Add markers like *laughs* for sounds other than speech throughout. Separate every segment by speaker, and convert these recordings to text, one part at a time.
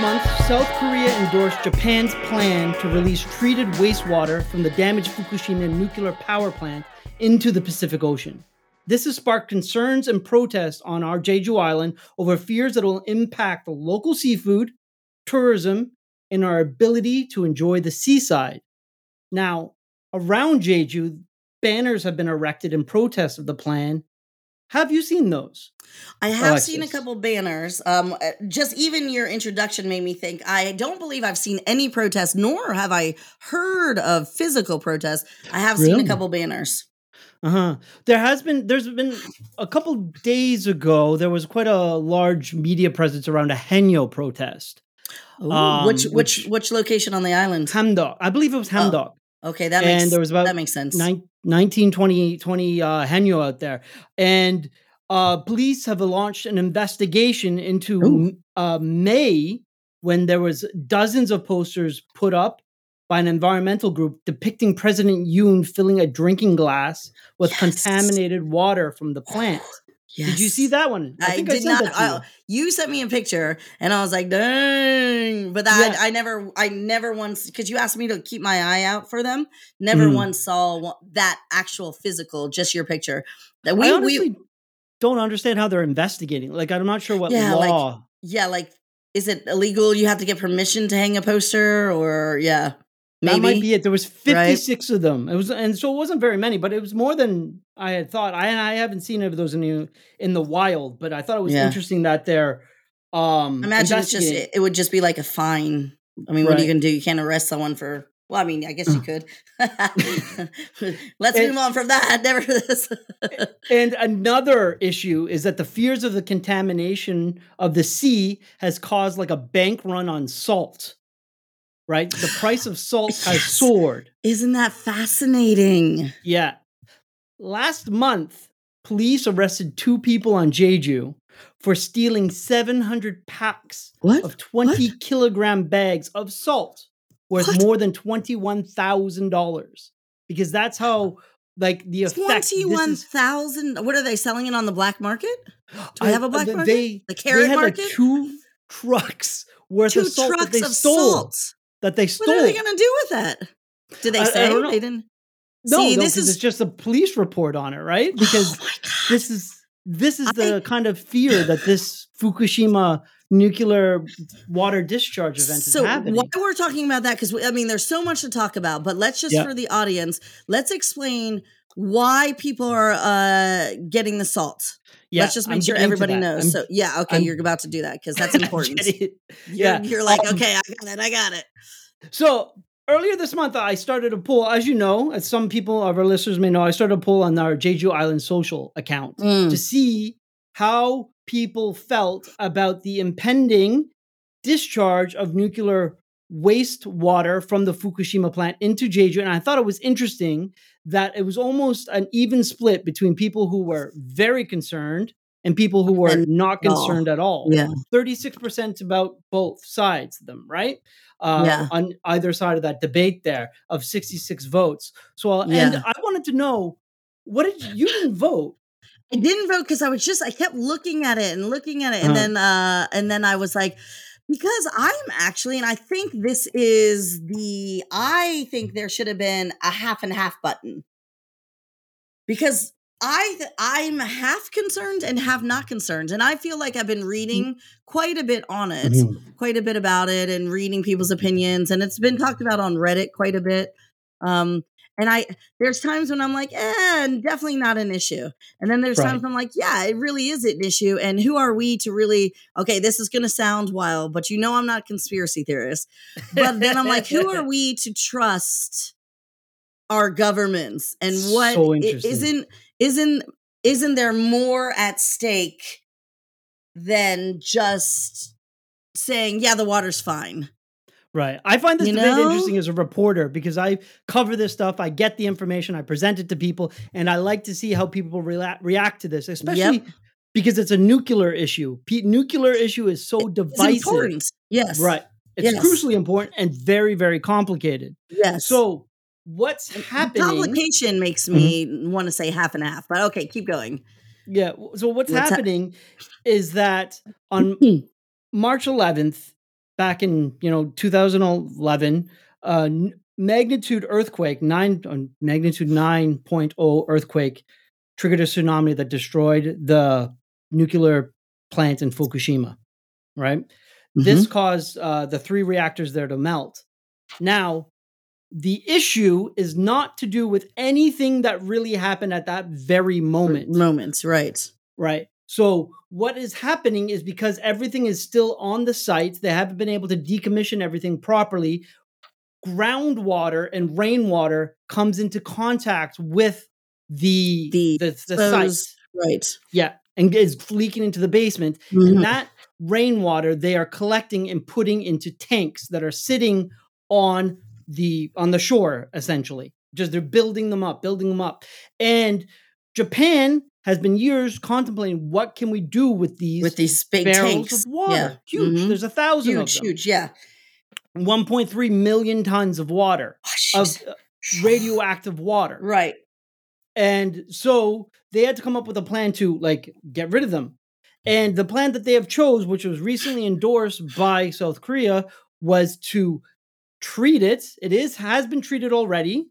Speaker 1: month, South Korea endorsed Japan's plan to release treated wastewater from the damaged Fukushima nuclear power plant into the Pacific Ocean. This has sparked concerns and protests on our Jeju Island over fears that it will impact local seafood, tourism, and our ability to enjoy the seaside. Now, around Jeju, banners have been erected in protest of the plan. Have you seen those?
Speaker 2: I have
Speaker 1: Alexis.
Speaker 2: seen a couple banners. Um, uh, just even your introduction made me think. I don't believe I've seen any protests, nor have I heard of physical protests. I have seen a couple banners.
Speaker 1: Uh huh. There has been, there's been a couple days ago, there was quite a large media presence around a Haenyeo protest.
Speaker 2: Ooh,
Speaker 1: Um,
Speaker 2: which, which
Speaker 1: which-
Speaker 2: which location on the island?
Speaker 1: Hamdeok. I believe it was Hamdeok.
Speaker 2: Okay, that
Speaker 1: and
Speaker 2: makes
Speaker 1: there was about
Speaker 2: that makes sense.
Speaker 1: nine, 19, 20, 20 uh, Haenyeo out there. And uh, police have launched an investigation into uh, May when there was dozens of posters put up by an environmental group depicting President Yoon filling a drinking glass with
Speaker 2: Yes.
Speaker 1: contaminated water from the plant. Did you see that one?
Speaker 2: I,
Speaker 1: think
Speaker 2: did
Speaker 1: sent
Speaker 2: not.
Speaker 1: that to you.
Speaker 2: I, you sent me a picture, and I was like, "Dang!" But that,
Speaker 1: Yeah.
Speaker 2: I, never, I never once because you asked me to keep my eye out for them. Never
Speaker 1: Mhm.
Speaker 2: once saw that actual physical, just your picture. That
Speaker 1: I
Speaker 2: we,
Speaker 1: honestly
Speaker 2: we,
Speaker 1: don't understand how they're investigating. Like, I'm not sure what
Speaker 2: Yeah, like,
Speaker 1: law.
Speaker 2: yeah, like, is it illegal? You have to get permission to hang a poster, or yeah, maybe.
Speaker 1: That might be it. There was
Speaker 2: right?
Speaker 1: 56 of them. It was, and so it wasn't very many, but it was more than I had thought. I I haven't seen any of those in the in the wild, but I thought it was
Speaker 2: Yeah.
Speaker 1: interesting that they're um
Speaker 2: Imagine it's just it, it would just be like a fine. I mean, what are you gonna do? You can't arrest someone for. Well, I mean, I guess you could. *laughs* Let's
Speaker 1: And-
Speaker 2: move on from that. *laughs* Never this.
Speaker 1: And another issue is that the fears of the contamination of the sea has caused like a bank run on salt. Right? The price of salt has soared.
Speaker 2: Isn't that fascinating?
Speaker 1: Yeah. Last month, police arrested two people on Jeju for stealing 700 packs
Speaker 2: What?
Speaker 1: of 20 kilogram bags of salt worth
Speaker 2: What?
Speaker 1: more than $21,000 because that's how like the effect this
Speaker 2: Twenty-one
Speaker 1: is-
Speaker 2: thousand. What are they selling it on the black market? Do they
Speaker 1: I-
Speaker 2: have a black
Speaker 1: th-
Speaker 2: market?
Speaker 1: They,
Speaker 2: The
Speaker 1: they
Speaker 2: carrot
Speaker 1: had
Speaker 2: market?
Speaker 1: like two trucks worth
Speaker 2: Two
Speaker 1: of salt that
Speaker 2: trucks
Speaker 1: they
Speaker 2: of
Speaker 1: stole.
Speaker 2: salt.
Speaker 1: That they
Speaker 2: What are they going to do with that? Did they
Speaker 1: I- I
Speaker 2: say
Speaker 1: know.
Speaker 2: they didn't?
Speaker 1: no,
Speaker 2: See,
Speaker 1: no,
Speaker 2: this is
Speaker 1: just a police report on it, right?
Speaker 2: Oh because oh
Speaker 1: this is this is
Speaker 2: I-
Speaker 1: the kind of fear that this Fukushima nuclear water discharge event is
Speaker 2: so
Speaker 1: happening.
Speaker 2: why we're talking about that because I mean there's so much to talk about, but let's just
Speaker 1: Yeah.
Speaker 2: for the audience, let's explain why people are uh getting the salt.
Speaker 1: yeah,
Speaker 2: let's just make
Speaker 1: I'm
Speaker 2: sure everybody knows.
Speaker 1: I'm-
Speaker 2: so yeah, okay,
Speaker 1: I'm-
Speaker 2: you're about to do that because that's *laughs* important.
Speaker 1: getting it.
Speaker 2: You're,
Speaker 1: yeah.
Speaker 2: you're like,
Speaker 1: Um,
Speaker 2: okay, I got it, I got it.
Speaker 1: So earlier this month, I started a poll. As you know, as some people of our listeners may know, I started a poll on our Jeju Island social account
Speaker 2: Mm.
Speaker 1: to see how people felt about the impending discharge of nuclear wastewater from the Fukushima plant into Jeju. And I thought it was interesting that it was almost an even split between people who were very concerned and people who were
Speaker 2: And
Speaker 1: not concerned at all.
Speaker 2: Yeah,
Speaker 1: 36% about both sides of them, right? Uh,
Speaker 2: Yeah.
Speaker 1: On either side of that debate there of 66 votes. So, uh, and
Speaker 2: Yeah.
Speaker 1: I wanted to know what did you, you didn't vote?
Speaker 2: I didn't vote because I was just I kept looking at it and looking at it, and
Speaker 1: Uh-huh.
Speaker 2: then uh and then I was like, because I'm actually, and I think this is the I think there should have been a half and half button. Because I I'm half concerned and half not concerned, and I feel like I've been reading quite a bit on it, quite a bit about it, and reading people's opinions, and it's been talked about on Reddit quite a bit. Um, and I there's times when I'm like, eh, definitely not an issue. And then there's
Speaker 1: Right.
Speaker 2: times I'm like, yeah, it really is an issue. And who are we to really, okay, this is going to sound wild, but you know, I'm not a conspiracy theorist. But then I'm like, who are *laughs* we to trust our governments and what
Speaker 1: so
Speaker 2: isn't isn't, isn't there more at stake than just saying, yeah, the water's fine?
Speaker 1: Right. I find this
Speaker 2: You
Speaker 1: debate
Speaker 2: know?
Speaker 1: interesting as a reporter because I cover this stuff, I get the information, I present it to people, and I like to see how people rela- react to this, especially because it's a nuclear issue. P- nuclear issue is so
Speaker 2: It's
Speaker 1: divisive.
Speaker 2: important. Yes.
Speaker 1: Right. It's
Speaker 2: Yes.
Speaker 1: crucially important and very, very complicated.
Speaker 2: Yes.
Speaker 1: So, what's happening?
Speaker 2: Complication makes me mm-hmm. want to say half and half, but okay, keep going.
Speaker 1: Yeah. So what's,
Speaker 2: What's hap-
Speaker 1: happening is that on *clears throat* March 11th, back in you know 2011, uh, magnitude earthquake nine uh, magnitude 9.0 earthquake triggered a tsunami that destroyed the nuclear plant in Fukushima. Right, this
Speaker 2: Mhm.
Speaker 1: caused uh, the three reactors there to melt. Now, the issue is not to do with anything that really happened at that very moment.
Speaker 2: moments, right?
Speaker 1: Right. So what is happening is because everything is still on the site, they haven't been able to decommission everything properly. Groundwater and rainwater comes into contact with the
Speaker 2: The
Speaker 1: the, the, site.
Speaker 2: Right.
Speaker 1: Yeah, and is leaking into the basement.
Speaker 2: Mhm.
Speaker 1: And that rainwater they are collecting and putting into tanks that are sitting on the on the shore essentially. Just they're building them up, building them up. And Japan has been years contemplating what can we do with these
Speaker 2: With these big
Speaker 1: barrels
Speaker 2: tanks.
Speaker 1: of water.
Speaker 2: Yeah.
Speaker 1: Huge.
Speaker 2: Mhm.
Speaker 1: There's a thousand
Speaker 2: Huge,
Speaker 1: of them.
Speaker 2: huge. Yeah.
Speaker 1: 1.3 million tons of water
Speaker 2: Oh,
Speaker 1: of uh, radioactive water.
Speaker 2: right.
Speaker 1: And so they had to come up with a plan to like get rid of them. And the plan that they have chose, which was recently endorsed by South Korea, was to treat it. It is has been treated already.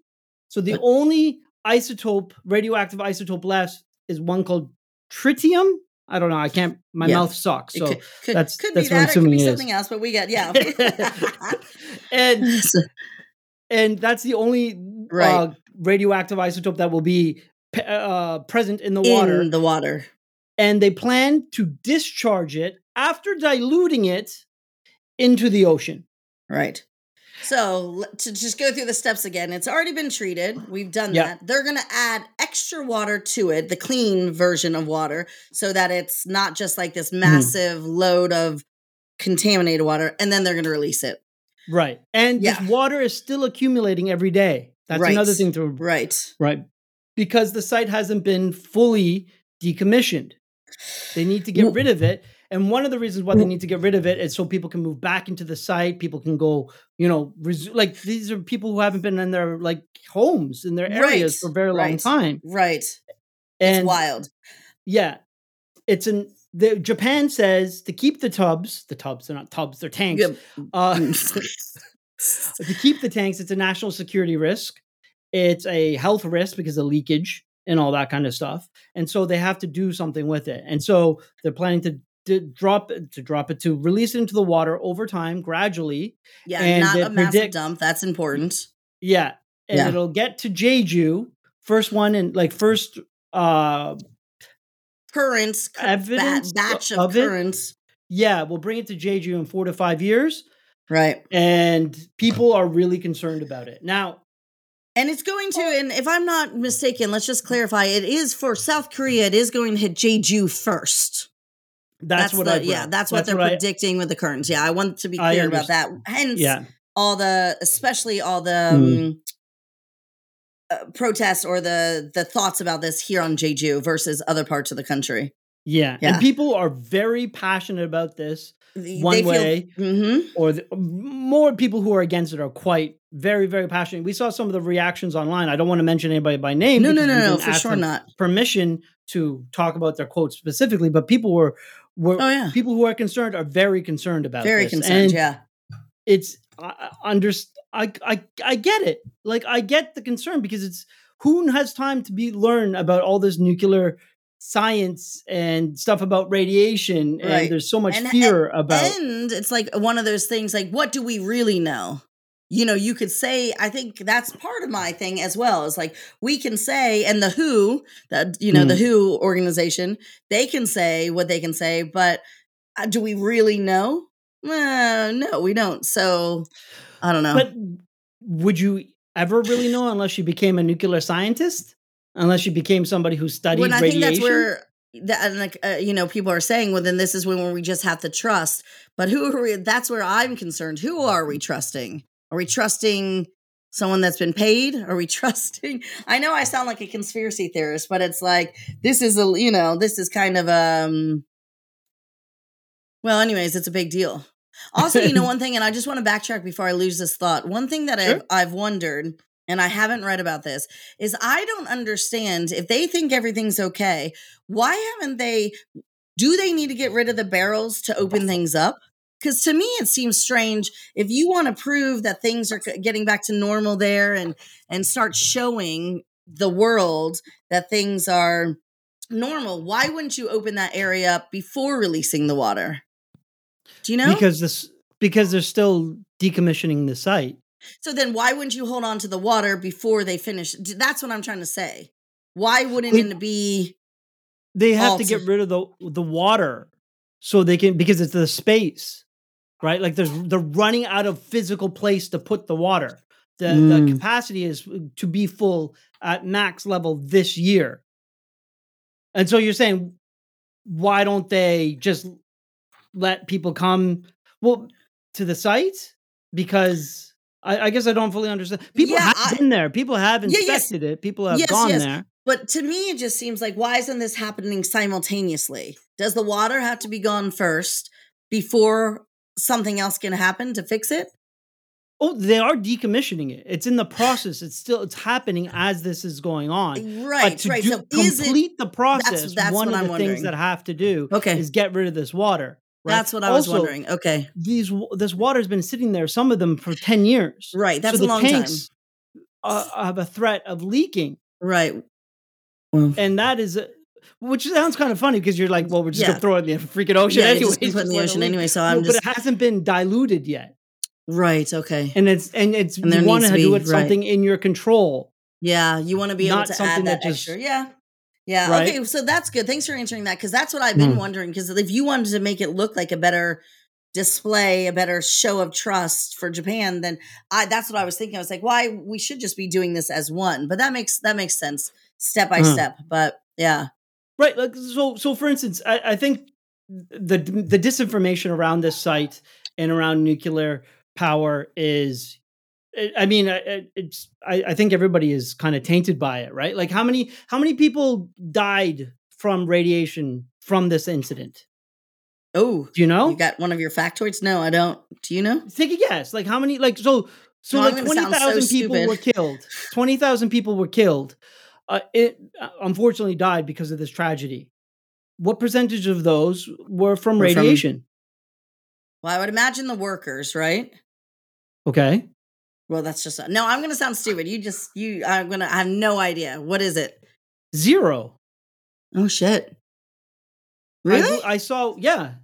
Speaker 1: So the only isotope, radioactive isotope left is one called tritium. I don't know. I can't. My
Speaker 2: Yeah.
Speaker 1: mouth sucks. So
Speaker 2: could, could,
Speaker 1: that's-
Speaker 2: could
Speaker 1: that's
Speaker 2: be
Speaker 1: what I'm
Speaker 2: that. It could be
Speaker 1: it is.
Speaker 2: something else, but we get yeah. *laughs*
Speaker 1: and *laughs* and that's the only
Speaker 2: Right.
Speaker 1: uh, radioactive isotope that will be uh, present in the water.
Speaker 2: in the water.
Speaker 1: and they plan to discharge it after diluting it into the ocean.
Speaker 2: Right. So to just go through the steps again, it's already been treated. We've done
Speaker 1: Yeah.
Speaker 2: that. They're going to add extra water to it, the clean version of water, so that it's not just like this
Speaker 1: Mm-hmm.
Speaker 2: massive load of contaminated water, and then they're going to release it.
Speaker 1: Right. And
Speaker 2: Yeah.
Speaker 1: this water is still accumulating every day. That's
Speaker 2: Right.
Speaker 1: another thing to
Speaker 2: Right.
Speaker 1: right because the site hasn't been fully decommissioned. They need to get
Speaker 2: Well-
Speaker 1: rid of it. And one of the reasons why they need to get rid of it is so people can move back into the site. People can go, you know, resu- like these are people who haven't been in their like homes in their areas
Speaker 2: Right,
Speaker 1: for a very long
Speaker 2: right.
Speaker 1: time.
Speaker 2: Right.
Speaker 1: And
Speaker 2: it's wild.
Speaker 1: Yeah. It's an the Japan says to keep the tubs, the tubs, they're not tubs, they're tanks.
Speaker 2: Yeah.
Speaker 1: Uh, *laughs* to keep the tanks, it's a national security risk. It's a health risk because of leakage and all that kind of stuff. And so they have to do something with it. And so they're planning to, to drop it, to drop it to release it into the water over time, gradually.
Speaker 2: Yeah,
Speaker 1: And
Speaker 2: not a massive
Speaker 1: predict-
Speaker 2: dump. That's important.
Speaker 1: Yeah. And
Speaker 2: Yeah.
Speaker 1: it'll get to Jeju, first one and like first uh
Speaker 2: Currents, cur-
Speaker 1: Evidence
Speaker 2: ba- batch of,
Speaker 1: of
Speaker 2: currents.
Speaker 1: yeah, we'll bring it to Jeju in four to five years.
Speaker 2: Right.
Speaker 1: And people are really concerned about it. Now,
Speaker 2: And it's going
Speaker 1: Oh.
Speaker 2: to, and if I'm not mistaken, let's just clarify. It is for South Korea. It is going to hit Jeju first.
Speaker 1: That's, what
Speaker 2: the,
Speaker 1: I
Speaker 2: yeah. That's what they're
Speaker 1: I-
Speaker 2: predicting with the currents. Yeah, I want to be clear about that. Hence,
Speaker 1: Yeah.
Speaker 2: all the, especially all the
Speaker 1: Mm.
Speaker 2: um, uh, protests or the the thoughts about this here on Jeju versus other parts of the country.
Speaker 1: Yeah.
Speaker 2: Yeah.
Speaker 1: And people are very passionate about this
Speaker 2: They
Speaker 1: one
Speaker 2: feel-
Speaker 1: way
Speaker 2: Mhm.
Speaker 1: or the, more people who are against it are quite very very passionate. We saw some of the reactions online. I don't want to mention anybody by name.
Speaker 2: No, no, no, no, for sure not.
Speaker 1: Permission to talk about their quotes specifically, but people were were
Speaker 2: Oh yeah,
Speaker 1: people who are concerned are very concerned about
Speaker 2: very
Speaker 1: this.
Speaker 2: concerned.
Speaker 1: And
Speaker 2: yeah,
Speaker 1: it's I I under I, I I get it. Like I get the concern because it's who has time to be learn about all this nuclear science and stuff about radiation and
Speaker 2: Right.
Speaker 1: there's so much
Speaker 2: And-
Speaker 1: fear about
Speaker 2: and it's like one of those things. Like, what do we really know? You know, you could say. I think that's part of my thing as well. Is like we can say, and the WHO, that you know, the
Speaker 1: Mm.
Speaker 2: WHO organization, they can say what they can say, but uh, do we really know? Uh, no, we don't. So I don't know.
Speaker 1: but would you ever really know unless you became a nuclear scientist? Unless you became somebody who studied
Speaker 2: when I
Speaker 1: radiation?
Speaker 2: think that's where that and like uh, you know people are saying well then this is when we just have to trust but who are we that's where i'm concerned who are we trusting are we trusting someone that's been paid are we *laughs* trusting i know i sound like a conspiracy theorist but it's like this is a you know this is kind of um well anyways it's a big deal also you know *laughs* one thing and i just want to backtrack before i lose this thought one thing that
Speaker 1: Sure.
Speaker 2: I've, I've wondered and I haven't read about this, is I don't understand if they think everything's okay, why haven't they? Do they need to get rid of the barrels to open things up? Because to me it seems strange if you want to prove that things are getting back to normal there and and start showing the world that things are normal why wouldn't you open that area up before releasing the water? Do you know?
Speaker 1: Because this because they're still decommissioning the site.
Speaker 2: so then why wouldn't you hold on to the water before they finish? That's what i'm trying to say. Why wouldn't
Speaker 1: We-
Speaker 2: it be
Speaker 1: They have to get rid of the the water so they can because it's the space, right? Like there's they're running out of physical place to put the water. The the
Speaker 2: Mm.
Speaker 1: capacity is to be full at max level this year. And so you're saying why don't they just let people come well to the site? Because I, I guess I don't fully understand. People
Speaker 2: Yeah,
Speaker 1: have
Speaker 2: I-
Speaker 1: been there. People have
Speaker 2: Yeah, yes.
Speaker 1: inspected it. People have
Speaker 2: Yes,
Speaker 1: gone
Speaker 2: yes.
Speaker 1: there.
Speaker 2: But to me, it just seems like why isn't this happening simultaneously? Does the water have to be gone first before something else can happen to fix it?
Speaker 1: Oh, they are decommissioning it. It's in the process. It's still it's happening as this is going on.
Speaker 2: Right,
Speaker 1: but to
Speaker 2: right.
Speaker 1: do,
Speaker 2: So is it
Speaker 1: complete the process,
Speaker 2: that's
Speaker 1: one
Speaker 2: what
Speaker 1: of
Speaker 2: I'm
Speaker 1: the
Speaker 2: wondering.
Speaker 1: things that have to do
Speaker 2: okay?
Speaker 1: is get rid of this water. Right?
Speaker 2: That's what I was wondering. Okay,
Speaker 1: These this water's been sitting there. Some of them for ten years.
Speaker 2: right. That's
Speaker 1: so
Speaker 2: a long time.
Speaker 1: tanks uh, have a threat of leaking,
Speaker 2: Right. Well,
Speaker 1: and that is. Which sounds kind of funny because you're like, well, we're just
Speaker 2: Yeah.
Speaker 1: gonna throw it in the freaking ocean
Speaker 2: yeah,
Speaker 1: anyway.
Speaker 2: just put in the ocean anyway. So I'm
Speaker 1: but
Speaker 2: just
Speaker 1: it hasn't been diluted yet,
Speaker 2: right. Okay.
Speaker 1: and it's and it's
Speaker 2: And
Speaker 1: you want to
Speaker 2: to
Speaker 1: do
Speaker 2: be-
Speaker 1: it
Speaker 2: right.
Speaker 1: something in your control.
Speaker 2: Yeah, you want to be able to add that,
Speaker 1: that just-
Speaker 2: extra. Yeah. Yeah.
Speaker 1: Right?
Speaker 2: Okay. So that's good. Thanks for answering that because that's what I've been
Speaker 1: Mm.
Speaker 2: wondering. Because if you wanted to make it look like a better display, a better show of trust for Japan, then I that's what I was thinking. I was like, why we should just be doing this as one. But that makes that makes sense step by
Speaker 1: Uh-huh.
Speaker 2: step. But yeah.
Speaker 1: Right. Like so. So, for instance, I, I think the the disinformation around this site and around nuclear power is. I- mean, it's. I, I think everybody is kind of tainted by it, right? Like, how many how many people died from radiation from this incident?
Speaker 2: Oh,
Speaker 1: Do you know?
Speaker 2: you got one of your factoids? No, I don't. Do you know?
Speaker 1: Take a guess. Like, how many? Like, so so
Speaker 2: I'm
Speaker 1: like twenty
Speaker 2: sound so
Speaker 1: people
Speaker 2: stupid.
Speaker 1: were killed. Twenty thousand people were killed. Uh, it uh, unfortunately died because of this tragedy. What percentage of those were from
Speaker 2: Were from-
Speaker 1: radiation?
Speaker 2: Well, I would imagine the workers, right?
Speaker 1: Okay.
Speaker 2: Well, that's just no. I'm going to sound stupid. You just you. I'm gonna. I have no idea. What is it?
Speaker 1: Zero.
Speaker 2: Oh shit!
Speaker 1: I-
Speaker 2: Really?
Speaker 1: I, saw, yeah.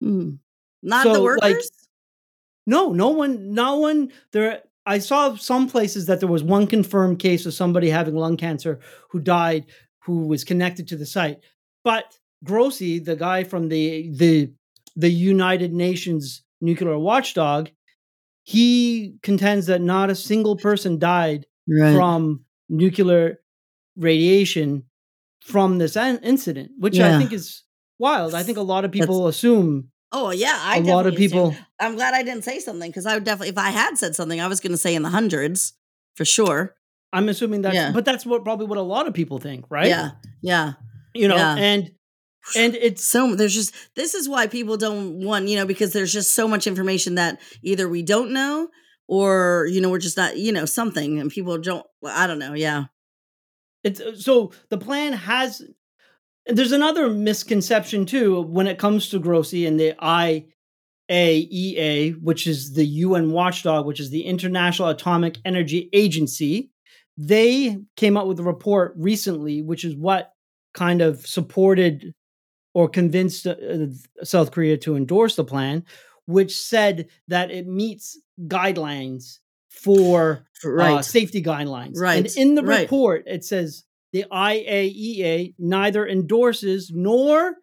Speaker 2: Hmm. Not
Speaker 1: So,
Speaker 2: the
Speaker 1: like,
Speaker 2: workers.
Speaker 1: No, no one, no one there. I saw some places that there was one confirmed case of somebody having lung cancer who died who was connected to the site. But Grossi, the guy from the the the United Nations nuclear watchdog, he contends that not a single person died
Speaker 2: right.
Speaker 1: from nuclear radiation from this in- incident, which I think is wild. I think a lot of people assume
Speaker 2: oh yeah, I
Speaker 1: a lot of
Speaker 2: assume-
Speaker 1: people.
Speaker 2: I'm glad I didn't say something because I would definitely, if I had said something, I was going to say in the hundreds for sure.
Speaker 1: I'm assuming that,
Speaker 2: Yeah.
Speaker 1: but that's what probably what a lot of people think, right?
Speaker 2: Yeah, yeah.
Speaker 1: you know,
Speaker 2: yeah.
Speaker 1: and and *sighs* it's
Speaker 2: So there's just this is why people don't want you know because there's just so much information that either we don't know or you know we're just not you know something and people don't. well, I don't know. Yeah.
Speaker 1: it's uh, so the plan has. There's another misconception too when it comes to Grossi and the IAEA, which is the UN watchdog, which is the International Atomic Energy Agency. They came out with a report recently, which is what kind of supported or convinced uh, uh, South Korea to endorse the plan, which said that it meets guidelines for
Speaker 2: Right.
Speaker 1: uh, safety guidelines.
Speaker 2: Right,
Speaker 1: And in the
Speaker 2: right.
Speaker 1: report, it says the IAEA neither endorses nor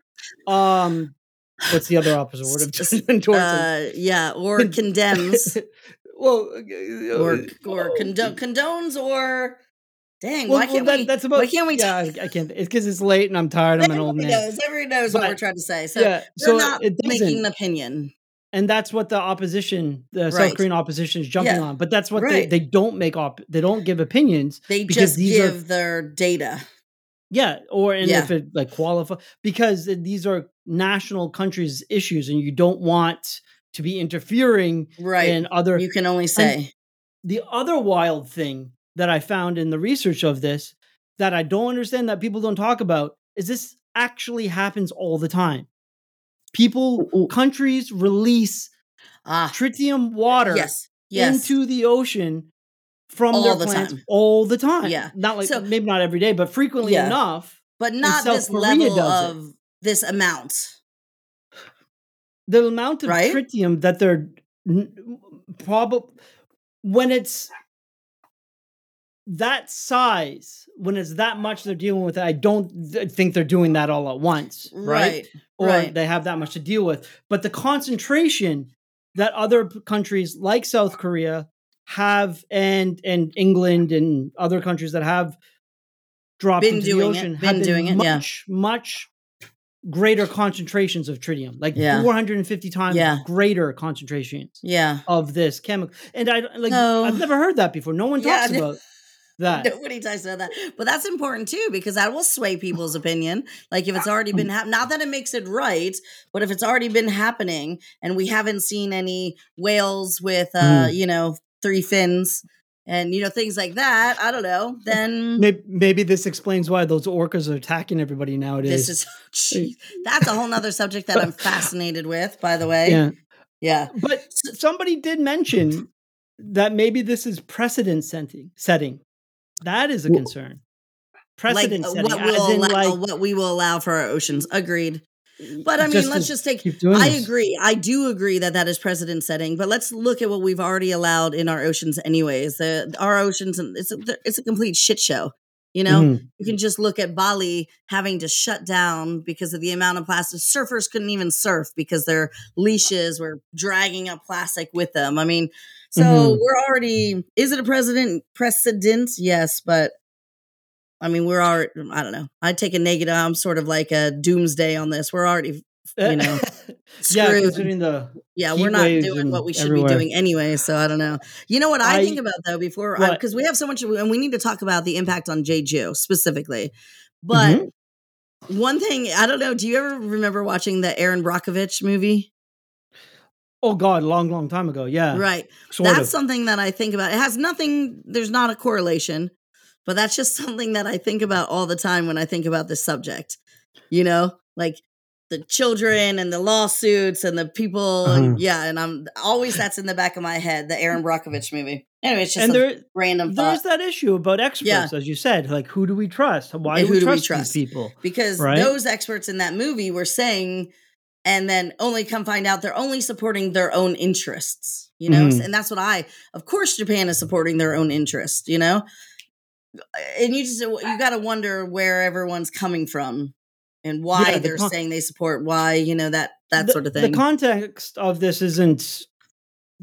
Speaker 1: um what's the other opposite word
Speaker 2: S-
Speaker 1: just endorses?
Speaker 2: uh, yeah. Or
Speaker 1: Con-
Speaker 2: condemns *laughs*
Speaker 1: well, uh,
Speaker 2: or
Speaker 1: uh,
Speaker 2: or condo- condones or. Dang.
Speaker 1: well,
Speaker 2: why can't
Speaker 1: that-
Speaker 2: we?
Speaker 1: that's about
Speaker 2: why can't we?
Speaker 1: Yeah, I, I can't. It's because it's late and I'm tired. I'm an old
Speaker 2: Everybody
Speaker 1: man.
Speaker 2: knows. Everybody knows what we're trying to say. So
Speaker 1: yeah,
Speaker 2: we're
Speaker 1: so
Speaker 2: not
Speaker 1: it
Speaker 2: making an opinion.
Speaker 1: And that's what the opposition, the South Korean opposition, is jumping
Speaker 2: Yeah.
Speaker 1: on. But that's what
Speaker 2: Right.
Speaker 1: they they don't make op. They don't give opinions.
Speaker 2: They just
Speaker 1: these are-
Speaker 2: give their data.
Speaker 1: Yeah, or and
Speaker 2: Yeah.
Speaker 1: if it like qualify because these are national countries' issues, and you don't want to be interfering
Speaker 2: Right.
Speaker 1: in other.
Speaker 2: you can only say.
Speaker 1: the other wild thing that I found in the research of this that I don't understand that people don't talk about is this actually happens all the time. People,
Speaker 2: Ooh.
Speaker 1: countries release
Speaker 2: Ah,
Speaker 1: tritium water
Speaker 2: yes, yes.
Speaker 1: into the ocean from
Speaker 2: All
Speaker 1: their
Speaker 2: the
Speaker 1: plants
Speaker 2: time.
Speaker 1: all the time.
Speaker 2: Yeah.
Speaker 1: Not like
Speaker 2: So-
Speaker 1: maybe not every day, but frequently
Speaker 2: Yeah.
Speaker 1: enough.
Speaker 2: but not this
Speaker 1: Korea
Speaker 2: level
Speaker 1: does it.
Speaker 2: of this amount.
Speaker 1: The amount of
Speaker 2: Right?
Speaker 1: tritium that they're probably when it's that size, when it's that much they're dealing with, I don't th- think they're doing that all at once, right?
Speaker 2: Right.
Speaker 1: Or
Speaker 2: right.
Speaker 1: they have that much to deal with. But the concentration that other countries like South Korea have, and and England and other countries that have dropped
Speaker 2: Been
Speaker 1: into
Speaker 2: doing
Speaker 1: the
Speaker 2: it,
Speaker 1: ocean
Speaker 2: been
Speaker 1: have
Speaker 2: doing it, yeah.
Speaker 1: much much greater concentrations of tritium, like
Speaker 2: Yeah.
Speaker 1: 450 times
Speaker 2: Yeah.
Speaker 1: greater concentrations
Speaker 2: Yeah.
Speaker 1: of this chemical. And I like
Speaker 2: No.
Speaker 1: I've never heard that before. No one talks about *laughs* that.
Speaker 2: Nobody talks about that. But that's important too, because that will sway people's opinion. Like if it's already been hap- not that it makes it right, but if it's already been happening and we haven't seen any whales with uh,
Speaker 1: Mm.
Speaker 2: you know, three fins and you know, things like that, I don't know, then
Speaker 1: Maybe, maybe this explains why those orcas are attacking everybody nowadays.
Speaker 2: this is *laughs* that's a whole nother subject that I'm fascinated with, by the way.
Speaker 1: yeah.
Speaker 2: Yeah.
Speaker 1: But somebody did mention that maybe this is precedent setting. Setting that is a concern. Precedent
Speaker 2: like uh,
Speaker 1: setting,
Speaker 2: what we'll allow,
Speaker 1: like
Speaker 2: what we will allow for our oceans. Agreed. But I mean,
Speaker 1: just
Speaker 2: let's just take I
Speaker 1: this.
Speaker 2: agree. I do agree that that is precedent setting. But let's look at what we've already allowed in our oceans, anyways. The our oceans, and it's a, it's a complete shit show. You know,
Speaker 1: Mhm.
Speaker 2: you can just look at Bali having to shut down because of the amount of plastic. Surfers couldn't even surf because their leashes were dragging up plastic with them. I mean, so
Speaker 1: Mhm.
Speaker 2: we're already. Is it a president Precedent? Yes, but I mean, we're already. I don't know. I take a negative. I'm sort of like a doomsday on this. We're already you *laughs* know,
Speaker 1: yeah, considering the
Speaker 2: Yeah, we're not doing what we should
Speaker 1: everywhere.
Speaker 2: be doing anyway. So I don't know. You know what I,
Speaker 1: I-
Speaker 2: think about though before because we have so much and we need to talk about the impact on Jeju specifically. But
Speaker 1: Mhm.
Speaker 2: one thing I don't know. Do you ever remember watching the Erin Brockovich movie?
Speaker 1: Oh god, long, long time ago. Yeah,
Speaker 2: Right.
Speaker 1: sort
Speaker 2: that's
Speaker 1: of.
Speaker 2: something that I think about. It has nothing. There's not a correlation, but that's just *laughs* something that I think about all the time when I think about this subject. You know, like the children and the lawsuits and the people.
Speaker 1: Uh-huh.
Speaker 2: And, yeah, and I'm always that's in the back of my head. The Erin Brockovich movie. Anyway, it's just
Speaker 1: and there,
Speaker 2: random
Speaker 1: there's that issue about experts,
Speaker 2: Yeah.
Speaker 1: as you said. Like, who do we trust? Why do we
Speaker 2: who do we
Speaker 1: trust,
Speaker 2: trust?
Speaker 1: these people?
Speaker 2: because
Speaker 1: Right.
Speaker 2: those experts in that movie were saying, and then only come find out they're only supporting their own interests. You know,
Speaker 1: Mhm.
Speaker 2: and that's what I. Of course, Japan is supporting their own interest. You know, and you just you got to wonder where everyone's coming from and why
Speaker 1: Yeah, the
Speaker 2: they're
Speaker 1: con-
Speaker 2: saying they support why you know that that
Speaker 1: the,
Speaker 2: sort of thing The
Speaker 1: context of this isn't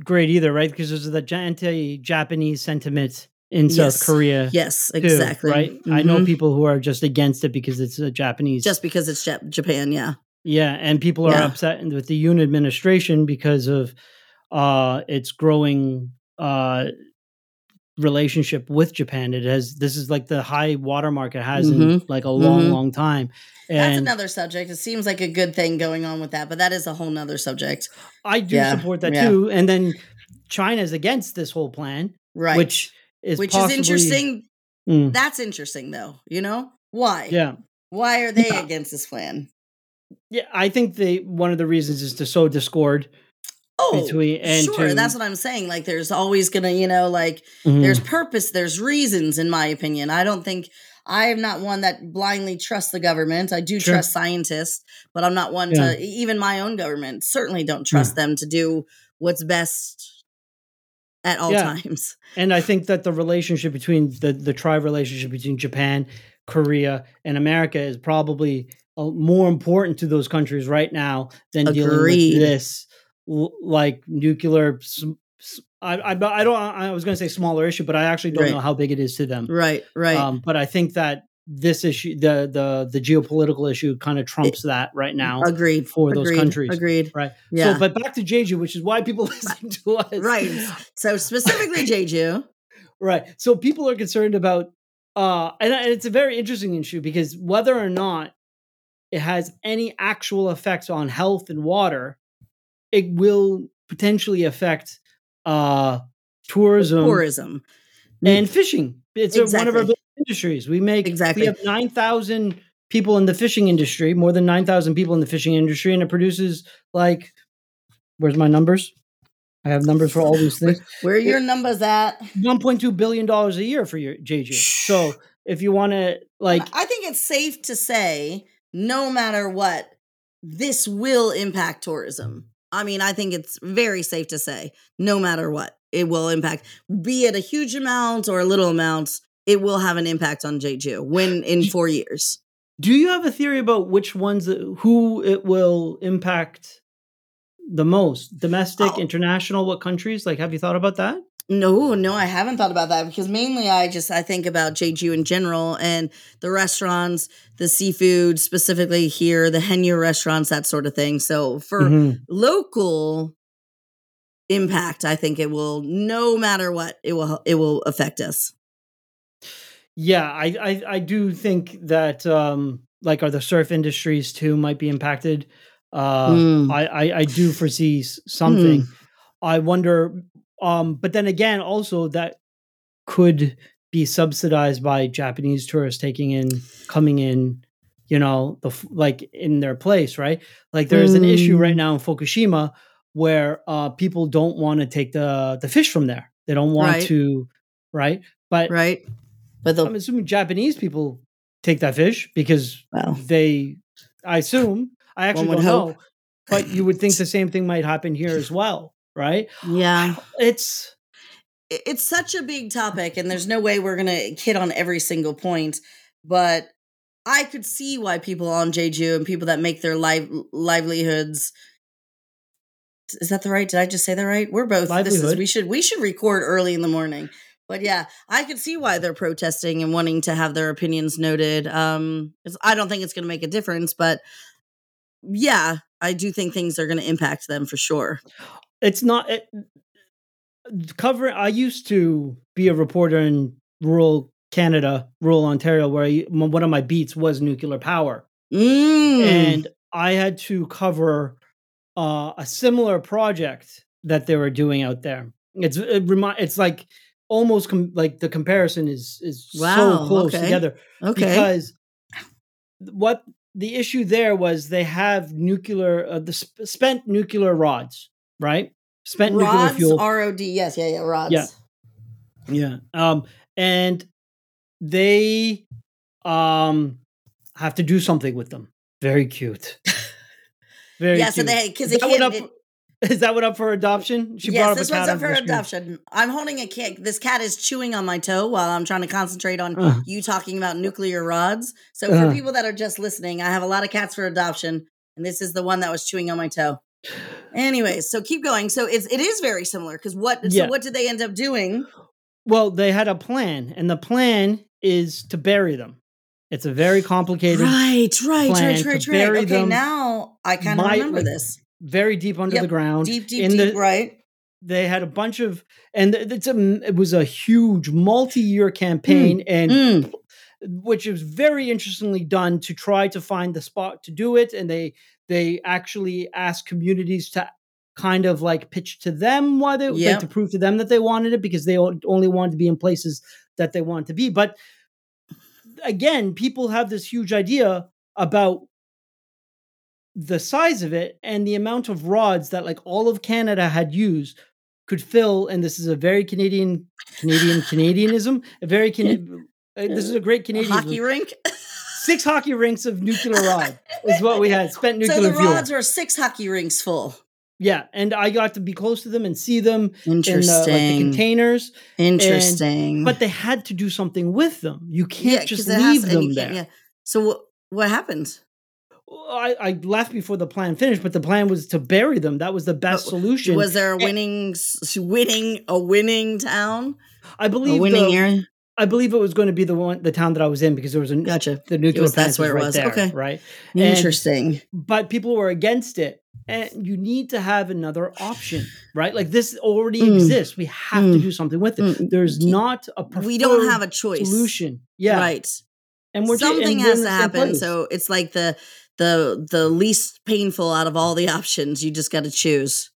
Speaker 1: great either, right? Because there's the anti-Japanese sentiment in
Speaker 2: Yes.
Speaker 1: South Korea.
Speaker 2: yes,
Speaker 1: too,
Speaker 2: exactly.
Speaker 1: right? I know
Speaker 2: Mhm.
Speaker 1: people who are just against it because it's a Japanese.
Speaker 2: just because it's Jap- Japan. Yeah,
Speaker 1: yeah, and people are
Speaker 2: Yeah.
Speaker 1: upset with the Yoon administration because of uh its growing uh relationship with Japan. It has this is like the high watermark it has in
Speaker 2: Mhm.
Speaker 1: like a long,
Speaker 2: Mhm.
Speaker 1: long time.
Speaker 2: that's another subject. It seems like a good thing going on with that, but that is a whole nother subject.
Speaker 1: I do
Speaker 2: Yeah,
Speaker 1: support that
Speaker 2: yeah.
Speaker 1: too. And then China's against this whole plan,
Speaker 2: Right.
Speaker 1: which is
Speaker 2: which
Speaker 1: possibly,
Speaker 2: is interesting.
Speaker 1: Mm,
Speaker 2: That's interesting, though. You know why?
Speaker 1: yeah,
Speaker 2: Why are they against this plan?
Speaker 1: Yeah. I think they one of the reasons is to sow discord
Speaker 2: Oh,
Speaker 1: between and
Speaker 2: sure.
Speaker 1: to,
Speaker 2: That's what I'm saying. Like, there's always gonna, you know, like
Speaker 1: Mhm.
Speaker 2: there's purpose, there's reasons. In my opinion, I don't think I am not one that blindly trusts the government. I do
Speaker 1: Sure.
Speaker 2: trust scientists, but I'm not one
Speaker 1: Yeah.
Speaker 2: to even my own government. Certainly, don't trust them to do what's best at all
Speaker 1: Yeah.
Speaker 2: times.
Speaker 1: And I think that the relationship between the the tri relationship between Japan, Korea, and America is probably uh, more important to those countries right now than dealing with this like nuclear. I I don't. I was going to say smaller issue, but I actually don't
Speaker 2: Right.
Speaker 1: know how big it is to them.
Speaker 2: Right. Right.
Speaker 1: Um, but I think that this issue, the the the geopolitical issue, kind of trumps that right now.
Speaker 2: Agreed.
Speaker 1: for those countries.
Speaker 2: Agreed.
Speaker 1: Right.
Speaker 2: Yeah.
Speaker 1: So, but back to Jeju, which is why people *laughs* listen to us.
Speaker 2: Right. So specifically, Jeju.
Speaker 1: Right. So people are concerned about, uh, and, and it's a very interesting issue because whether or not it has any actual effects on health and water, it will potentially affect uh, tourism
Speaker 2: tourism.
Speaker 1: and fishing. It's a, one of our
Speaker 2: Exactly.
Speaker 1: industries. We make
Speaker 2: Exactly.
Speaker 1: we have nine thousand people in the fishing industry, more than 9,000 people in the fishing industry, and it produces like, where's my numbers? I have numbers for all these *laughs* things.
Speaker 2: Where are your numbers at?
Speaker 1: $1.2 billion a year for your Jeju. So *sighs* if you want to, like,
Speaker 2: I think it's safe to say, no matter what, this will impact tourism. I mean, I think it's very safe to say, no matter what, it will impact, be it a huge amount or a little amount, it will have an impact on Jeju when in four years.
Speaker 1: do you have a theory about which ones, uh, who it will impact the most? Domestic,
Speaker 2: Oh.
Speaker 1: international, what countries? Like, have you thought about that?
Speaker 2: No, no, I haven't thought about that because mainly I just I think about Jeju in general and the restaurants, the seafood, specifically here, the Haenyeo restaurants, that sort of thing. So for
Speaker 1: Mhm.
Speaker 2: local impact, I think it will no matter what, it will it will affect us.
Speaker 1: Yeah, I, I I do think that um like are the surf industries too might be impacted. Uh
Speaker 2: Mm.
Speaker 1: I, I I do foresee s- something. I wonder um but then again also that could be subsidized by Japanese tourists taking in coming in you know the like in their place, right? Like there's an issue right
Speaker 2: Mm.
Speaker 1: now in Fukushima where uh people don't want to take the the fish from there. They don't want
Speaker 2: Right.
Speaker 1: to right? But
Speaker 2: Right? But
Speaker 1: I'm assuming Japanese people take that fish because
Speaker 2: well,
Speaker 1: they. I assume. I actually don't
Speaker 2: hope.
Speaker 1: know, but you would think *laughs* the same thing might happen here as well, right?
Speaker 2: yeah. *sighs*
Speaker 1: It's
Speaker 2: it's such a big topic and there's no way we're going to hit on every single point but i could see why people on jeju and people that make their live livelihoods is that the right did i just say that right we're both this is we should we should record early in the morning but yeah i could see why they're protesting and wanting to have their opinions noted um it's- i don't think it's going to make a difference but yeah i do think things are going to impact them for sure
Speaker 1: it's not it, cover. I used to be a reporter in rural Canada, rural Ontario, where I, one of my beats was nuclear power,
Speaker 2: mm.
Speaker 1: and I had to cover uh, a similar project that they were doing out there. It's it remi- It's like almost com- like the comparison is is
Speaker 2: Wow,
Speaker 1: so close
Speaker 2: okay.
Speaker 1: together
Speaker 2: okay
Speaker 1: because what the issue there was they have nuclear uh, the sp- spent nuclear rods, right? Spent nuclear
Speaker 2: rods
Speaker 1: fuel.
Speaker 2: rod yes yeah yeah rods
Speaker 1: Yeah. yeah. Um and they um have to do something with them. Very cute. *laughs* Very
Speaker 2: yeah, so they because
Speaker 1: Is
Speaker 2: it
Speaker 1: that, one
Speaker 2: can't.
Speaker 1: up,
Speaker 2: It, *laughs*
Speaker 1: is that one up for adoption? She
Speaker 2: yes,
Speaker 1: brought
Speaker 2: this one's up for
Speaker 1: onto the screen.
Speaker 2: adoption. I'm holding a cat. This cat is chewing on my toe while I'm trying to concentrate on
Speaker 1: Uh.
Speaker 2: you talking about nuclear rods. So for
Speaker 1: Uh.
Speaker 2: people that are just listening, I have a lot of cats for adoption, and this is the one that was chewing on my toe. Anyways, so keep going. So it's it is very similar because what
Speaker 1: Yeah.
Speaker 2: so what did they end up doing?
Speaker 1: Well, they had a plan, and the plan is to bury them. It's a very complicated,
Speaker 2: Right, right,
Speaker 1: plan
Speaker 2: right,
Speaker 1: to
Speaker 2: right, right.
Speaker 1: bury
Speaker 2: Okay,
Speaker 1: them
Speaker 2: now I kind of remember
Speaker 1: like,
Speaker 2: this.
Speaker 1: very deep under
Speaker 2: Yep.
Speaker 1: the ground.
Speaker 2: Deep, deep, deep.
Speaker 1: the-
Speaker 2: right.
Speaker 1: They had a bunch of, and it's a, it was a huge multi-year campaign, and
Speaker 2: Mm.
Speaker 1: which is very interestingly done to try to find the spot to do it and they they actually asked communities to kind of like pitch to them why they
Speaker 2: Yep.
Speaker 1: like to prove to them that they wanted it because they only wanted to be in places that they wanted to be but again people have this huge idea about the size of it and the amount of rods that like all of Canada had used could fill and this is a very Canadian Canadian *laughs* Canadianism a very Can- uh, this is a great
Speaker 2: A
Speaker 1: Canadian
Speaker 2: hockey rink. *laughs*
Speaker 1: six hockey rinks of nuclear rod is what we had spent nuclear.
Speaker 2: so the
Speaker 1: fuel.
Speaker 2: rods were six hockey rinks full.
Speaker 1: yeah, and I got to be close to them and see them in the, like, the
Speaker 2: Interesting.
Speaker 1: containers,
Speaker 2: Interesting.
Speaker 1: but they had to do something with them. You can't
Speaker 2: 'cause
Speaker 1: just
Speaker 2: it has-
Speaker 1: leave them there.
Speaker 2: Yeah. So what what happened?
Speaker 1: I, I left before the plan finished, but the plan was to bury them. That was the best
Speaker 2: But
Speaker 1: solution.
Speaker 2: Was there a winning s- winning a winning town?
Speaker 1: I believe a
Speaker 2: winning
Speaker 1: the,
Speaker 2: area?
Speaker 1: I believe it was going to be the one the town that I was in because there was a
Speaker 2: Gotcha.
Speaker 1: the nuclear
Speaker 2: was-
Speaker 1: plant
Speaker 2: that's where it
Speaker 1: right
Speaker 2: was.
Speaker 1: there,
Speaker 2: Okay.
Speaker 1: right? And-
Speaker 2: Interesting.
Speaker 1: but people were against it and you need to have another option right like this already
Speaker 2: Mm.
Speaker 1: exists we have to
Speaker 2: Mm.
Speaker 1: do something with it
Speaker 2: Mm.
Speaker 1: there's not a
Speaker 2: we don't have a choice.
Speaker 1: solution yeah
Speaker 2: Right.
Speaker 1: and we're
Speaker 2: Something
Speaker 1: we're
Speaker 2: has to happen.
Speaker 1: place.
Speaker 2: So it's like the the the least painful out of all the options. You just got to choose.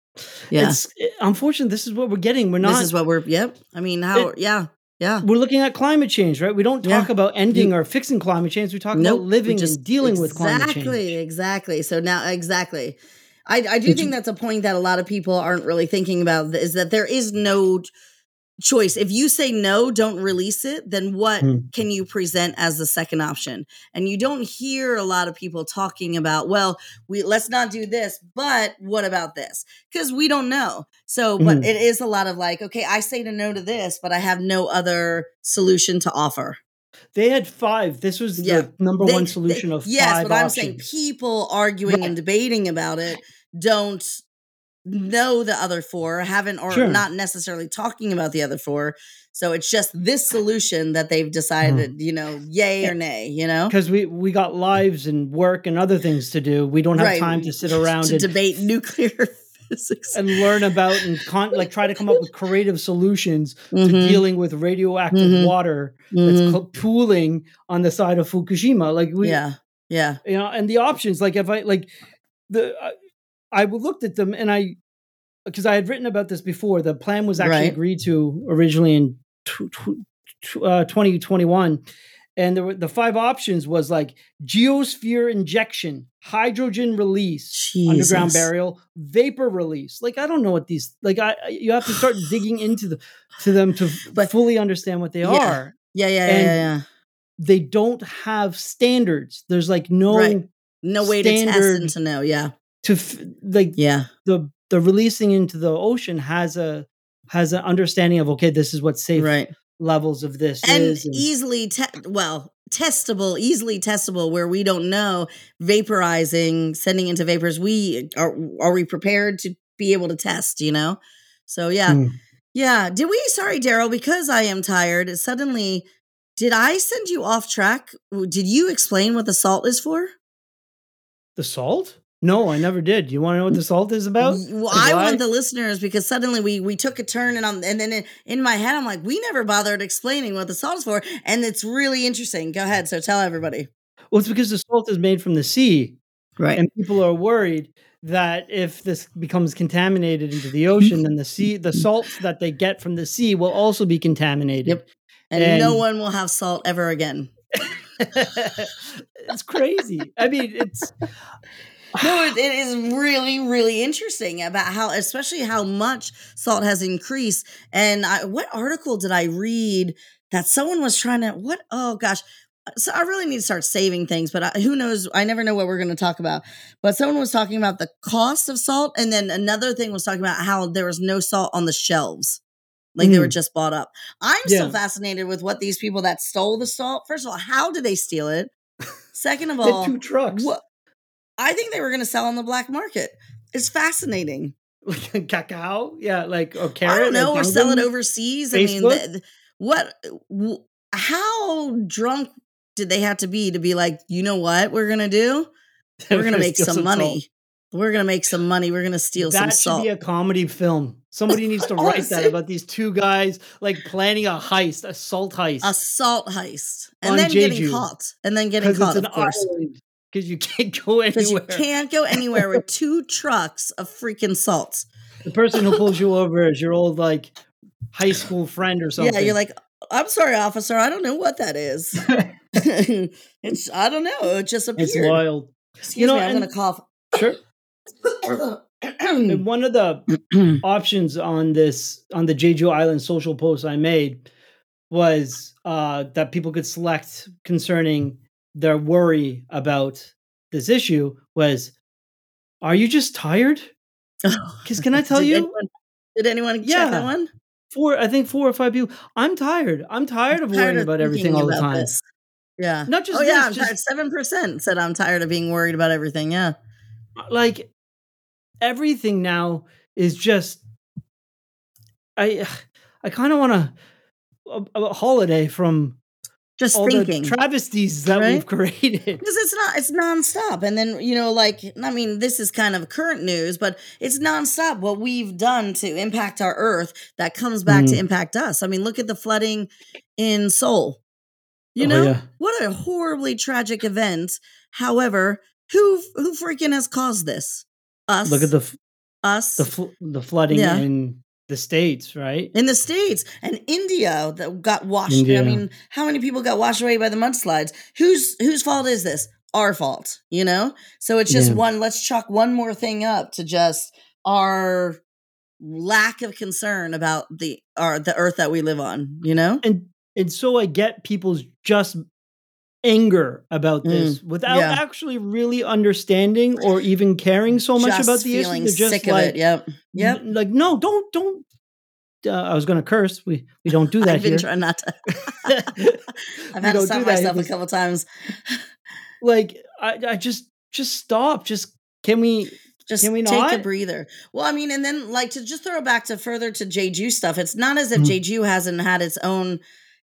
Speaker 2: Yeah.
Speaker 1: it's unfortunately this is what we're getting we're not
Speaker 2: this is what we're yep. I mean, how yeah. Yeah.
Speaker 1: We're looking at climate change, right? We don't talk
Speaker 2: Yeah.
Speaker 1: about ending or fixing climate change. We talk
Speaker 2: Nope,
Speaker 1: about living
Speaker 2: just-
Speaker 1: and dealing with climate change.
Speaker 2: Exactly, exactly. So now, exactly. I, I do
Speaker 1: Did
Speaker 2: think
Speaker 1: you-
Speaker 2: that's a point that a lot of people aren't really thinking about is that there is no choice. If you say no, don't release it, then what
Speaker 1: Hmm.
Speaker 2: can you present as the second option? And you don't hear a lot of people talking about, well, we let's not do this, but what about this? Because we don't know. So, but
Speaker 1: Mhm.
Speaker 2: it is a lot of like, okay, I say to no to this, but I have no other solution to offer.
Speaker 1: They had five. This was
Speaker 2: Yeah.
Speaker 1: the number
Speaker 2: They-
Speaker 1: one
Speaker 2: they-
Speaker 1: solution of
Speaker 2: yes,
Speaker 1: five
Speaker 2: but I'm
Speaker 1: options.
Speaker 2: saying people arguing
Speaker 1: Right.
Speaker 2: and debating about it don't know the other four, haven't or
Speaker 1: Sure.
Speaker 2: not necessarily talking about the other four. So it's just this solution that they've
Speaker 1: Mm-hmm.
Speaker 2: decided, you know, yay or nay, you know?
Speaker 1: because we we got lives and work and other things to do. We don't have
Speaker 2: Right.
Speaker 1: time to sit around
Speaker 2: to
Speaker 1: and,
Speaker 2: debate nuclear *laughs* physics.
Speaker 1: and learn about and con- like try to come up with creative solutions to
Speaker 2: Mhm,
Speaker 1: dealing with radioactive
Speaker 2: Mhm.
Speaker 1: water that's co- pooling on the side of Fukushima. Like we,
Speaker 2: yeah, yeah.
Speaker 1: you know, and the options. Like if I like the, I, I looked at them and I because I had written about this before. The plan was actually
Speaker 2: Right.
Speaker 1: agreed to originally in tw- tw- uh, 2021. And there were the five options was like geosphere injection, hydrogen release, underground burial, vapor release. Like I don't know what these like. I you have to start *sighs* digging into the to them to
Speaker 2: But-
Speaker 1: fully understand what they
Speaker 2: Yeah.
Speaker 1: are.
Speaker 2: Yeah, yeah, yeah, yeah, yeah.
Speaker 1: They don't have standards. There's like no
Speaker 2: Right. No way to test
Speaker 1: standard-
Speaker 2: and to know. Yeah,
Speaker 1: to f- like
Speaker 2: yeah.
Speaker 1: the the releasing into the ocean has a has an understanding of okay, this is what safe
Speaker 2: Right.
Speaker 1: levels of this
Speaker 2: and
Speaker 1: is. and-
Speaker 2: easily te- well testable easily testable where we don't know vaporizing sending into vapors we are are we prepared to be able to test you know so yeah
Speaker 1: Hmm.
Speaker 2: yeah did we sorry Darryl because i am tired suddenly did i send you off track did you explain what the salt is for
Speaker 1: the salt? No, I never did. You want to know what the salt is about?
Speaker 2: Well,
Speaker 1: And
Speaker 2: I want the listeners because suddenly we we took a turn and I'm, and then in, in my head I'm like we never bothered explaining what the salt is for and it's really interesting. Go ahead, so tell everybody.
Speaker 1: Well, it's because the salt is made from the sea,
Speaker 2: Right.
Speaker 1: and people are worried that if this becomes contaminated into the ocean, then the sea, the salts that they get from the sea, will also be contaminated.
Speaker 2: Yep. and, no one will have salt ever again. *laughs*
Speaker 1: it's crazy. I mean, it's
Speaker 2: No, it, it is really, really interesting about how, especially how much salt has increased. And I, what article did I read that someone was trying to? What? Oh gosh. So I really need to start saving things, but I, who knows? I never know what we're going to talk about. But someone was talking about the cost of salt, and then another thing was talking about how there was no salt on the shelves, like they were
Speaker 1: Mm.
Speaker 2: just bought up. I'm
Speaker 1: Yeah.
Speaker 2: so fascinated with what these people that stole the salt. First of all, how did they steal it? Second of *laughs* all,
Speaker 1: two trucks.
Speaker 2: what? I think they were going to sell on the black market. It's fascinating.
Speaker 1: Like Kakao, yeah, like or carrot.
Speaker 2: I don't know, or sell it overseas. I mean,
Speaker 1: Facebook?
Speaker 2: th- th- what? w- How drunk did they have to be to be like, you know what, we're going to do? *laughs* We're going to make some
Speaker 1: salt.
Speaker 2: money. We're going to make some money. We're going to steal some salt.
Speaker 1: That should
Speaker 2: salt.
Speaker 1: be a comedy film. Somebody needs to *laughs* write that about these two guys like planning a heist, a salt heist.
Speaker 2: a salt heist, and then getting caught, and then getting caught, of
Speaker 1: an
Speaker 2: course,
Speaker 1: island. Because you can't go *laughs*
Speaker 2: because you
Speaker 1: anywhere.
Speaker 2: can't go anywhere with two trucks of freaking salt.
Speaker 1: The person who pulls you over is your old like high school friend or something.
Speaker 2: Yeah, you're like, I'm sorry, officer. I don't know what that is. *laughs* *laughs* it's I don't know. It just appeared.
Speaker 1: it's wild.
Speaker 2: Excuse
Speaker 1: You know,
Speaker 2: me, I'm
Speaker 1: and-
Speaker 2: gonna cough.
Speaker 1: Sure. And one of the *coughs* options on this on the Jeju Island social post I made was uh, that people could select concerning their worry about this issue was are you just tired? *laughs* 'Cause can I tell
Speaker 2: Did
Speaker 1: you-
Speaker 2: anyone- did anyone
Speaker 1: Yeah.
Speaker 2: that one?
Speaker 1: Four, I think four or five people. I'm tired. I'm tired of
Speaker 2: Tired
Speaker 1: worrying
Speaker 2: of
Speaker 1: about everything all the time.
Speaker 2: this. Yeah.
Speaker 1: Not just
Speaker 2: oh yeah, I'm
Speaker 1: this,
Speaker 2: tired.
Speaker 1: just
Speaker 2: Seven percent said I'm tired of being worried about everything. Yeah.
Speaker 1: Uh, like everything now is just I *sighs* I kind of want a, a a holiday from
Speaker 2: Just
Speaker 1: all
Speaker 2: thinking.
Speaker 1: the travesties that
Speaker 2: right?
Speaker 1: we've created.
Speaker 2: because it's not it's nonstop and then you know like i mean this is kind of current news but it's nonstop what we've done to impact our earth that comes back to
Speaker 1: Mm.
Speaker 2: impact us i mean look at the flooding in seoul you
Speaker 1: Oh,
Speaker 2: know
Speaker 1: yeah.
Speaker 2: what a horribly tragic event however who who freaking has caused this us
Speaker 1: Look at the f-
Speaker 2: us
Speaker 1: the fl- the flooding
Speaker 2: Yeah.
Speaker 1: in the states, right?
Speaker 2: in the states and India that got washed.
Speaker 1: India.
Speaker 2: I mean, how many people got washed away by the mudslides? Whose whose fault is this? Our fault, you know. So it's just
Speaker 1: Yeah.
Speaker 2: one. Let's chalk one more thing up to just our lack of concern about the our the earth that we live on. You know.
Speaker 1: and and so I get people's just anger about this without
Speaker 2: Mm, yeah.
Speaker 1: actually really understanding or even caring so much
Speaker 2: just
Speaker 1: about the issue. They're just
Speaker 2: sick
Speaker 1: like,
Speaker 2: of it. Yep. Yep.
Speaker 1: n- like no, don't, don't. Uh, I was going to curse. We we don't do *laughs* that
Speaker 2: I've been
Speaker 1: here.
Speaker 2: trying not to. *laughs* *laughs* I've had to stop myself a couple times.
Speaker 1: like I, I just just stop. Just can we?
Speaker 2: Just
Speaker 1: Can we
Speaker 2: take a breather. Well, I mean, and then like to just throw back to further to Jeju stuff. It's not as if
Speaker 1: Mhm.
Speaker 2: Jeju hasn't had its own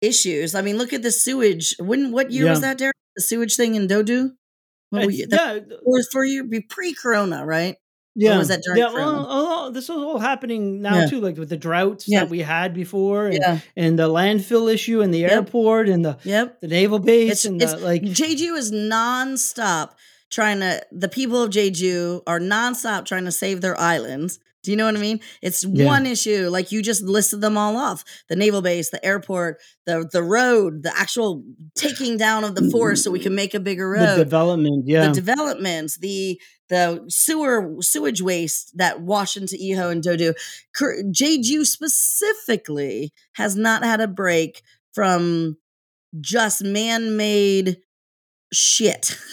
Speaker 2: issues. I mean, look at the sewage. When what year was that, Darryl? The sewage thing in Dodu. What
Speaker 1: yeah,
Speaker 2: was for you be pre-corona, right?
Speaker 1: yeah.
Speaker 2: was that during
Speaker 1: yeah, well, oh, this is all happening now
Speaker 2: Yeah.
Speaker 1: too, like with the droughts
Speaker 2: Yeah.
Speaker 1: that we had before, and,
Speaker 2: Yeah.
Speaker 1: and the landfill issue, and the
Speaker 2: Yep.
Speaker 1: airport, and the
Speaker 2: Yep.
Speaker 1: the naval base,
Speaker 2: It's-
Speaker 1: and
Speaker 2: it's-
Speaker 1: the, like
Speaker 2: Jeju is nonstop trying to. The people of Jeju are nonstop trying to save their islands. Do you know what I mean? It's
Speaker 1: Yeah.
Speaker 2: one issue. Like you just listed them all off: the naval base, the airport, the the road, the actual taking down of the forest so we can make a bigger
Speaker 1: the
Speaker 2: road.
Speaker 1: development. Yeah,
Speaker 2: The developments, the the sewer sewage waste that wash into Iho and Dodu. Cur- Jeju specifically has not had a break from just man-made shit. *laughs*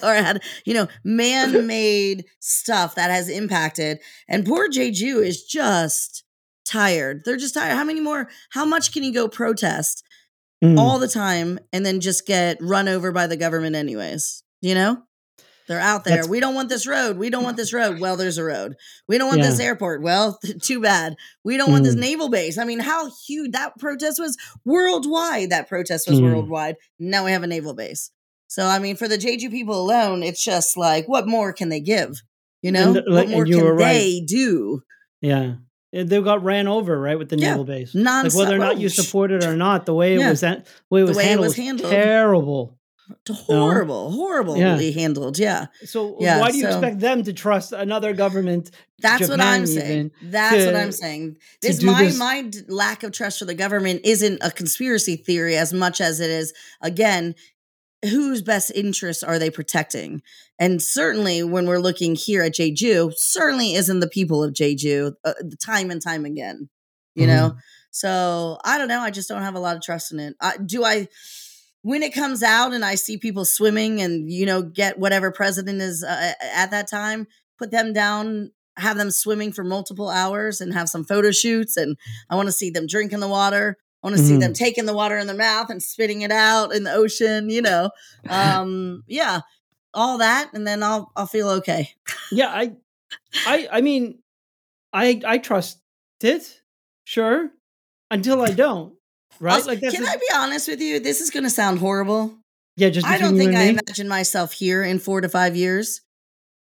Speaker 2: Or had you know man-made stuff that has impacted. And poor jeju is just tired. They're just tired. How many more how much can you go protest
Speaker 1: Mm.
Speaker 2: all the time and then just get run over by the government anyways you know? They're out there.
Speaker 1: That's-
Speaker 2: we don't want this road. We don't want this road. Well there's a road. We don't want this airport. Well *laughs* too bad. We don't want this
Speaker 1: Mm.
Speaker 2: naval base. I mean how huge that protest was worldwide. That protest was
Speaker 1: Mm.
Speaker 2: worldwide. Now we have a naval base so i mean for the jeju people alone it's just like what more can they give you know
Speaker 1: And, like,
Speaker 2: what more can
Speaker 1: right.
Speaker 2: they do
Speaker 1: yeah. They got ran over right with the
Speaker 2: Yeah.
Speaker 1: naval base.
Speaker 2: non
Speaker 1: Like whether or not you oh. support it or *laughs* not, the way it
Speaker 2: Yeah.
Speaker 1: was that way it was
Speaker 2: way
Speaker 1: handled
Speaker 2: was
Speaker 1: was
Speaker 2: handled.
Speaker 1: terrible.
Speaker 2: horrible horribly handled yeah
Speaker 1: So
Speaker 2: Yeah,
Speaker 1: why do you
Speaker 2: so-
Speaker 1: expect them to trust another government?
Speaker 2: That's what I'm saying.
Speaker 1: even
Speaker 2: That's what I'm saying. This my
Speaker 1: this-
Speaker 2: my lack of trust for the government isn't a conspiracy theory as much as it is again whose best interests are they protecting? And certainly when we're looking here at Jeju, certainly isn't the people of Jeju uh, time and time again. You know?
Speaker 1: Mm-hmm.
Speaker 2: So, I don't know, I just don't have a lot of trust in it. I, do I when it comes out and I see people swimming and you know get whatever president is uh, at that time, put them down, have them swimming for multiple hours, and have some photo shoots. And I want to see them drinking the water. Want to see
Speaker 1: Mhm.
Speaker 2: them taking the water in their mouth and spitting it out in the ocean. You know, um, yeah, all that, and then I'll I'll feel okay.
Speaker 1: Yeah, I, I, I mean, I, I trust it, sure, until I don't. Right?
Speaker 2: Also,
Speaker 1: like that's
Speaker 2: can
Speaker 1: the-
Speaker 2: I be honest with you? This is going to sound horrible.
Speaker 1: yeah. Just
Speaker 2: I don't think I
Speaker 1: me.
Speaker 2: imagine myself here in four to five years.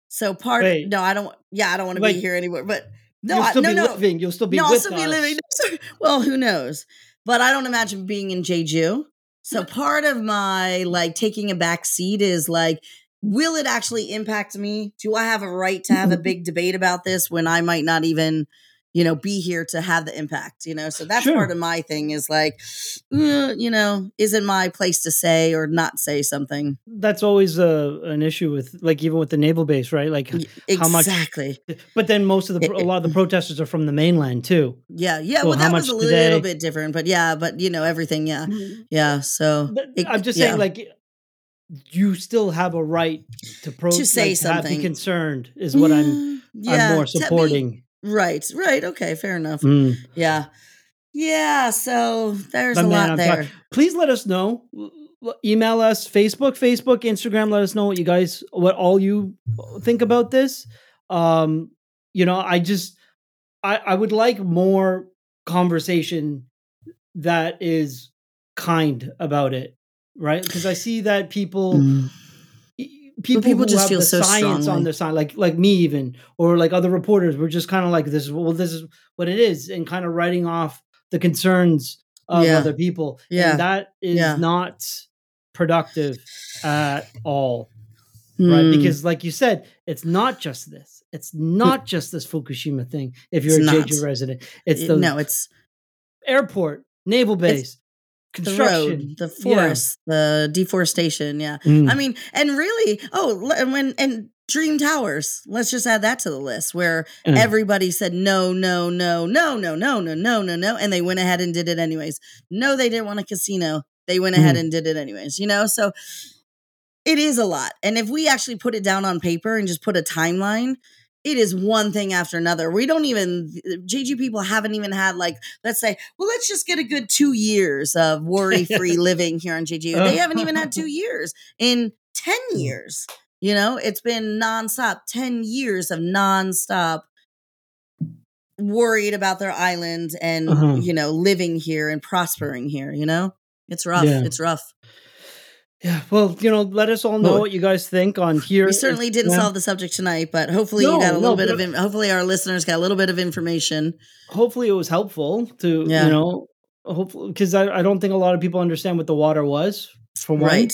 Speaker 2: So part
Speaker 1: Wait.
Speaker 2: no, I don't. Yeah, I don't want to be here anymore. But no,
Speaker 1: You'll
Speaker 2: I, no,
Speaker 1: be
Speaker 2: no,
Speaker 1: living. You'll still be
Speaker 2: no. I'll still
Speaker 1: us.
Speaker 2: be living. *laughs* Well, who knows? But I don't imagine being in Jeju. So mm. part of my like taking a back seat is like, will it actually impact me? Do I have a right to have a *laughs* big debate about this when I might not even, you know, be here to have the impact? You know, so that's
Speaker 1: Sure.
Speaker 2: part of my thing is like, uh, you know, isn't my place to say or not say something?
Speaker 1: That's always a an issue with like even with the naval base, right? Like,
Speaker 2: Y-
Speaker 1: how much-
Speaker 2: Exactly.
Speaker 1: but then most of the a lot of the protesters are from the mainland too.
Speaker 2: Yeah. Yeah.
Speaker 1: So
Speaker 2: well, that was a
Speaker 1: do
Speaker 2: little bit different, but yeah, but you know, everything. Yeah. Yeah. So it-
Speaker 1: I'm just
Speaker 2: yeah.
Speaker 1: saying, like, you still have a right to pro
Speaker 2: To say
Speaker 1: like,
Speaker 2: something.
Speaker 1: be concerned is what I'm
Speaker 2: Mm, yeah,
Speaker 1: I'm more supporting.
Speaker 2: Right. Right. Okay. Fair enough.
Speaker 1: Mm.
Speaker 2: Yeah. Yeah. So there's
Speaker 1: But
Speaker 2: a
Speaker 1: man,
Speaker 2: lot
Speaker 1: I'm
Speaker 2: there.
Speaker 1: talk- Please let us know. Email us, Facebook, Facebook, Instagram. Let us know what you guys, what all you think about this. Um, you know, I just, I, I would like more conversation that is kind about it, right? Because I see that people,
Speaker 2: Mm.
Speaker 1: People,
Speaker 2: people
Speaker 1: who
Speaker 2: just
Speaker 1: have
Speaker 2: feel
Speaker 1: the
Speaker 2: so
Speaker 1: science
Speaker 2: strongly.
Speaker 1: on their side, like like me even, or like other reporters, we're just kind of like this. is Well, this is what it is, and kind of writing off the concerns of
Speaker 2: Yeah.
Speaker 1: other people.
Speaker 2: Yeah.
Speaker 1: and that is
Speaker 2: Yeah.
Speaker 1: not productive at all, right?
Speaker 2: Mm.
Speaker 1: Because, like you said, it's not just this; it's not just this Fukushima thing. If you're
Speaker 2: It's
Speaker 1: a
Speaker 2: not.
Speaker 1: Jeju resident, it's the
Speaker 2: no, it's
Speaker 1: airport, naval base,
Speaker 2: the road, the
Speaker 1: Yeah.
Speaker 2: the deforestation. Yeah.
Speaker 1: Mm.
Speaker 2: I mean, and really, oh, and when and Dream Towers. Let's just add that to the list where
Speaker 1: Mm.
Speaker 2: everybody said no, no, no, no, no, no, no, no, no, no, and they went ahead and did it anyways. No, they didn't want a casino. They went ahead
Speaker 1: Mhm.
Speaker 2: and did it anyways. You know, so it is a lot. And if we actually put it down on paper and just put a timeline, it is one thing after another. We don't even Jeju people haven't even had like let's say, well, let's just get a good two years of worry free *laughs* living here on Jeju. They haven't even had two *laughs* years in ten years. You know, it's been nonstop, ten years of nonstop worried about their island and
Speaker 1: Uh-huh.
Speaker 2: you know living here and prospering here. You know, it's rough.
Speaker 1: Yeah.
Speaker 2: It's rough.
Speaker 1: Yeah, well, you know, let us all know
Speaker 2: Well,
Speaker 1: what you guys think on here.
Speaker 2: We certainly didn't
Speaker 1: Yeah.
Speaker 2: solve the subject tonight, but hopefully
Speaker 1: No,
Speaker 2: you got a little
Speaker 1: no,
Speaker 2: bit of. in- Hopefully our listeners got a little bit of information.
Speaker 1: Hopefully, it was helpful to
Speaker 2: Yeah.
Speaker 1: you know, hopefully because I, I don't think a lot of people understand what the water was for one.
Speaker 2: Right.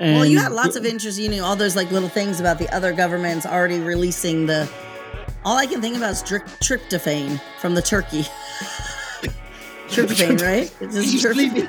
Speaker 2: well, you had lots of interest. You knew all those like little things about the other governments already releasing the. All I can think about is dri- tryptophan from the turkey. *laughs* tryptophan, *laughs* right? It's just tryptophan.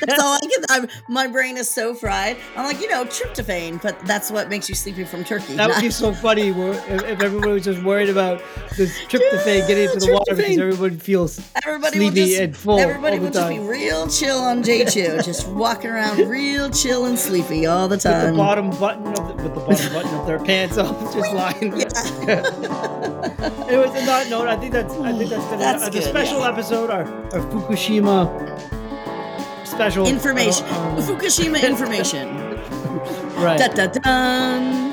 Speaker 2: That's all I can. I'm, my brain is so fried. I'm like, you know, tryptophan, but that's what makes you sleepy from turkey.
Speaker 1: That would be so funny if, if everybody was just worried about this tryptophan getting into the water because everyone feels
Speaker 2: everybody
Speaker 1: sleepy
Speaker 2: just
Speaker 1: and full.
Speaker 2: everybody will just be real chill on Jeju, just *laughs* walking around real chill and sleepy all the
Speaker 1: with the
Speaker 2: time.
Speaker 1: bottom button of the, with the bottom button of their pants off, just lying. there. *laughs* Anyways, on that note, I think that's I think that's been
Speaker 2: That's
Speaker 1: a,
Speaker 2: good,
Speaker 1: special
Speaker 2: yeah.
Speaker 1: episode, our, our Fukushima special
Speaker 2: Information.
Speaker 1: uh, um,
Speaker 2: Fukushima information. *laughs*
Speaker 1: right.
Speaker 2: Da da dun.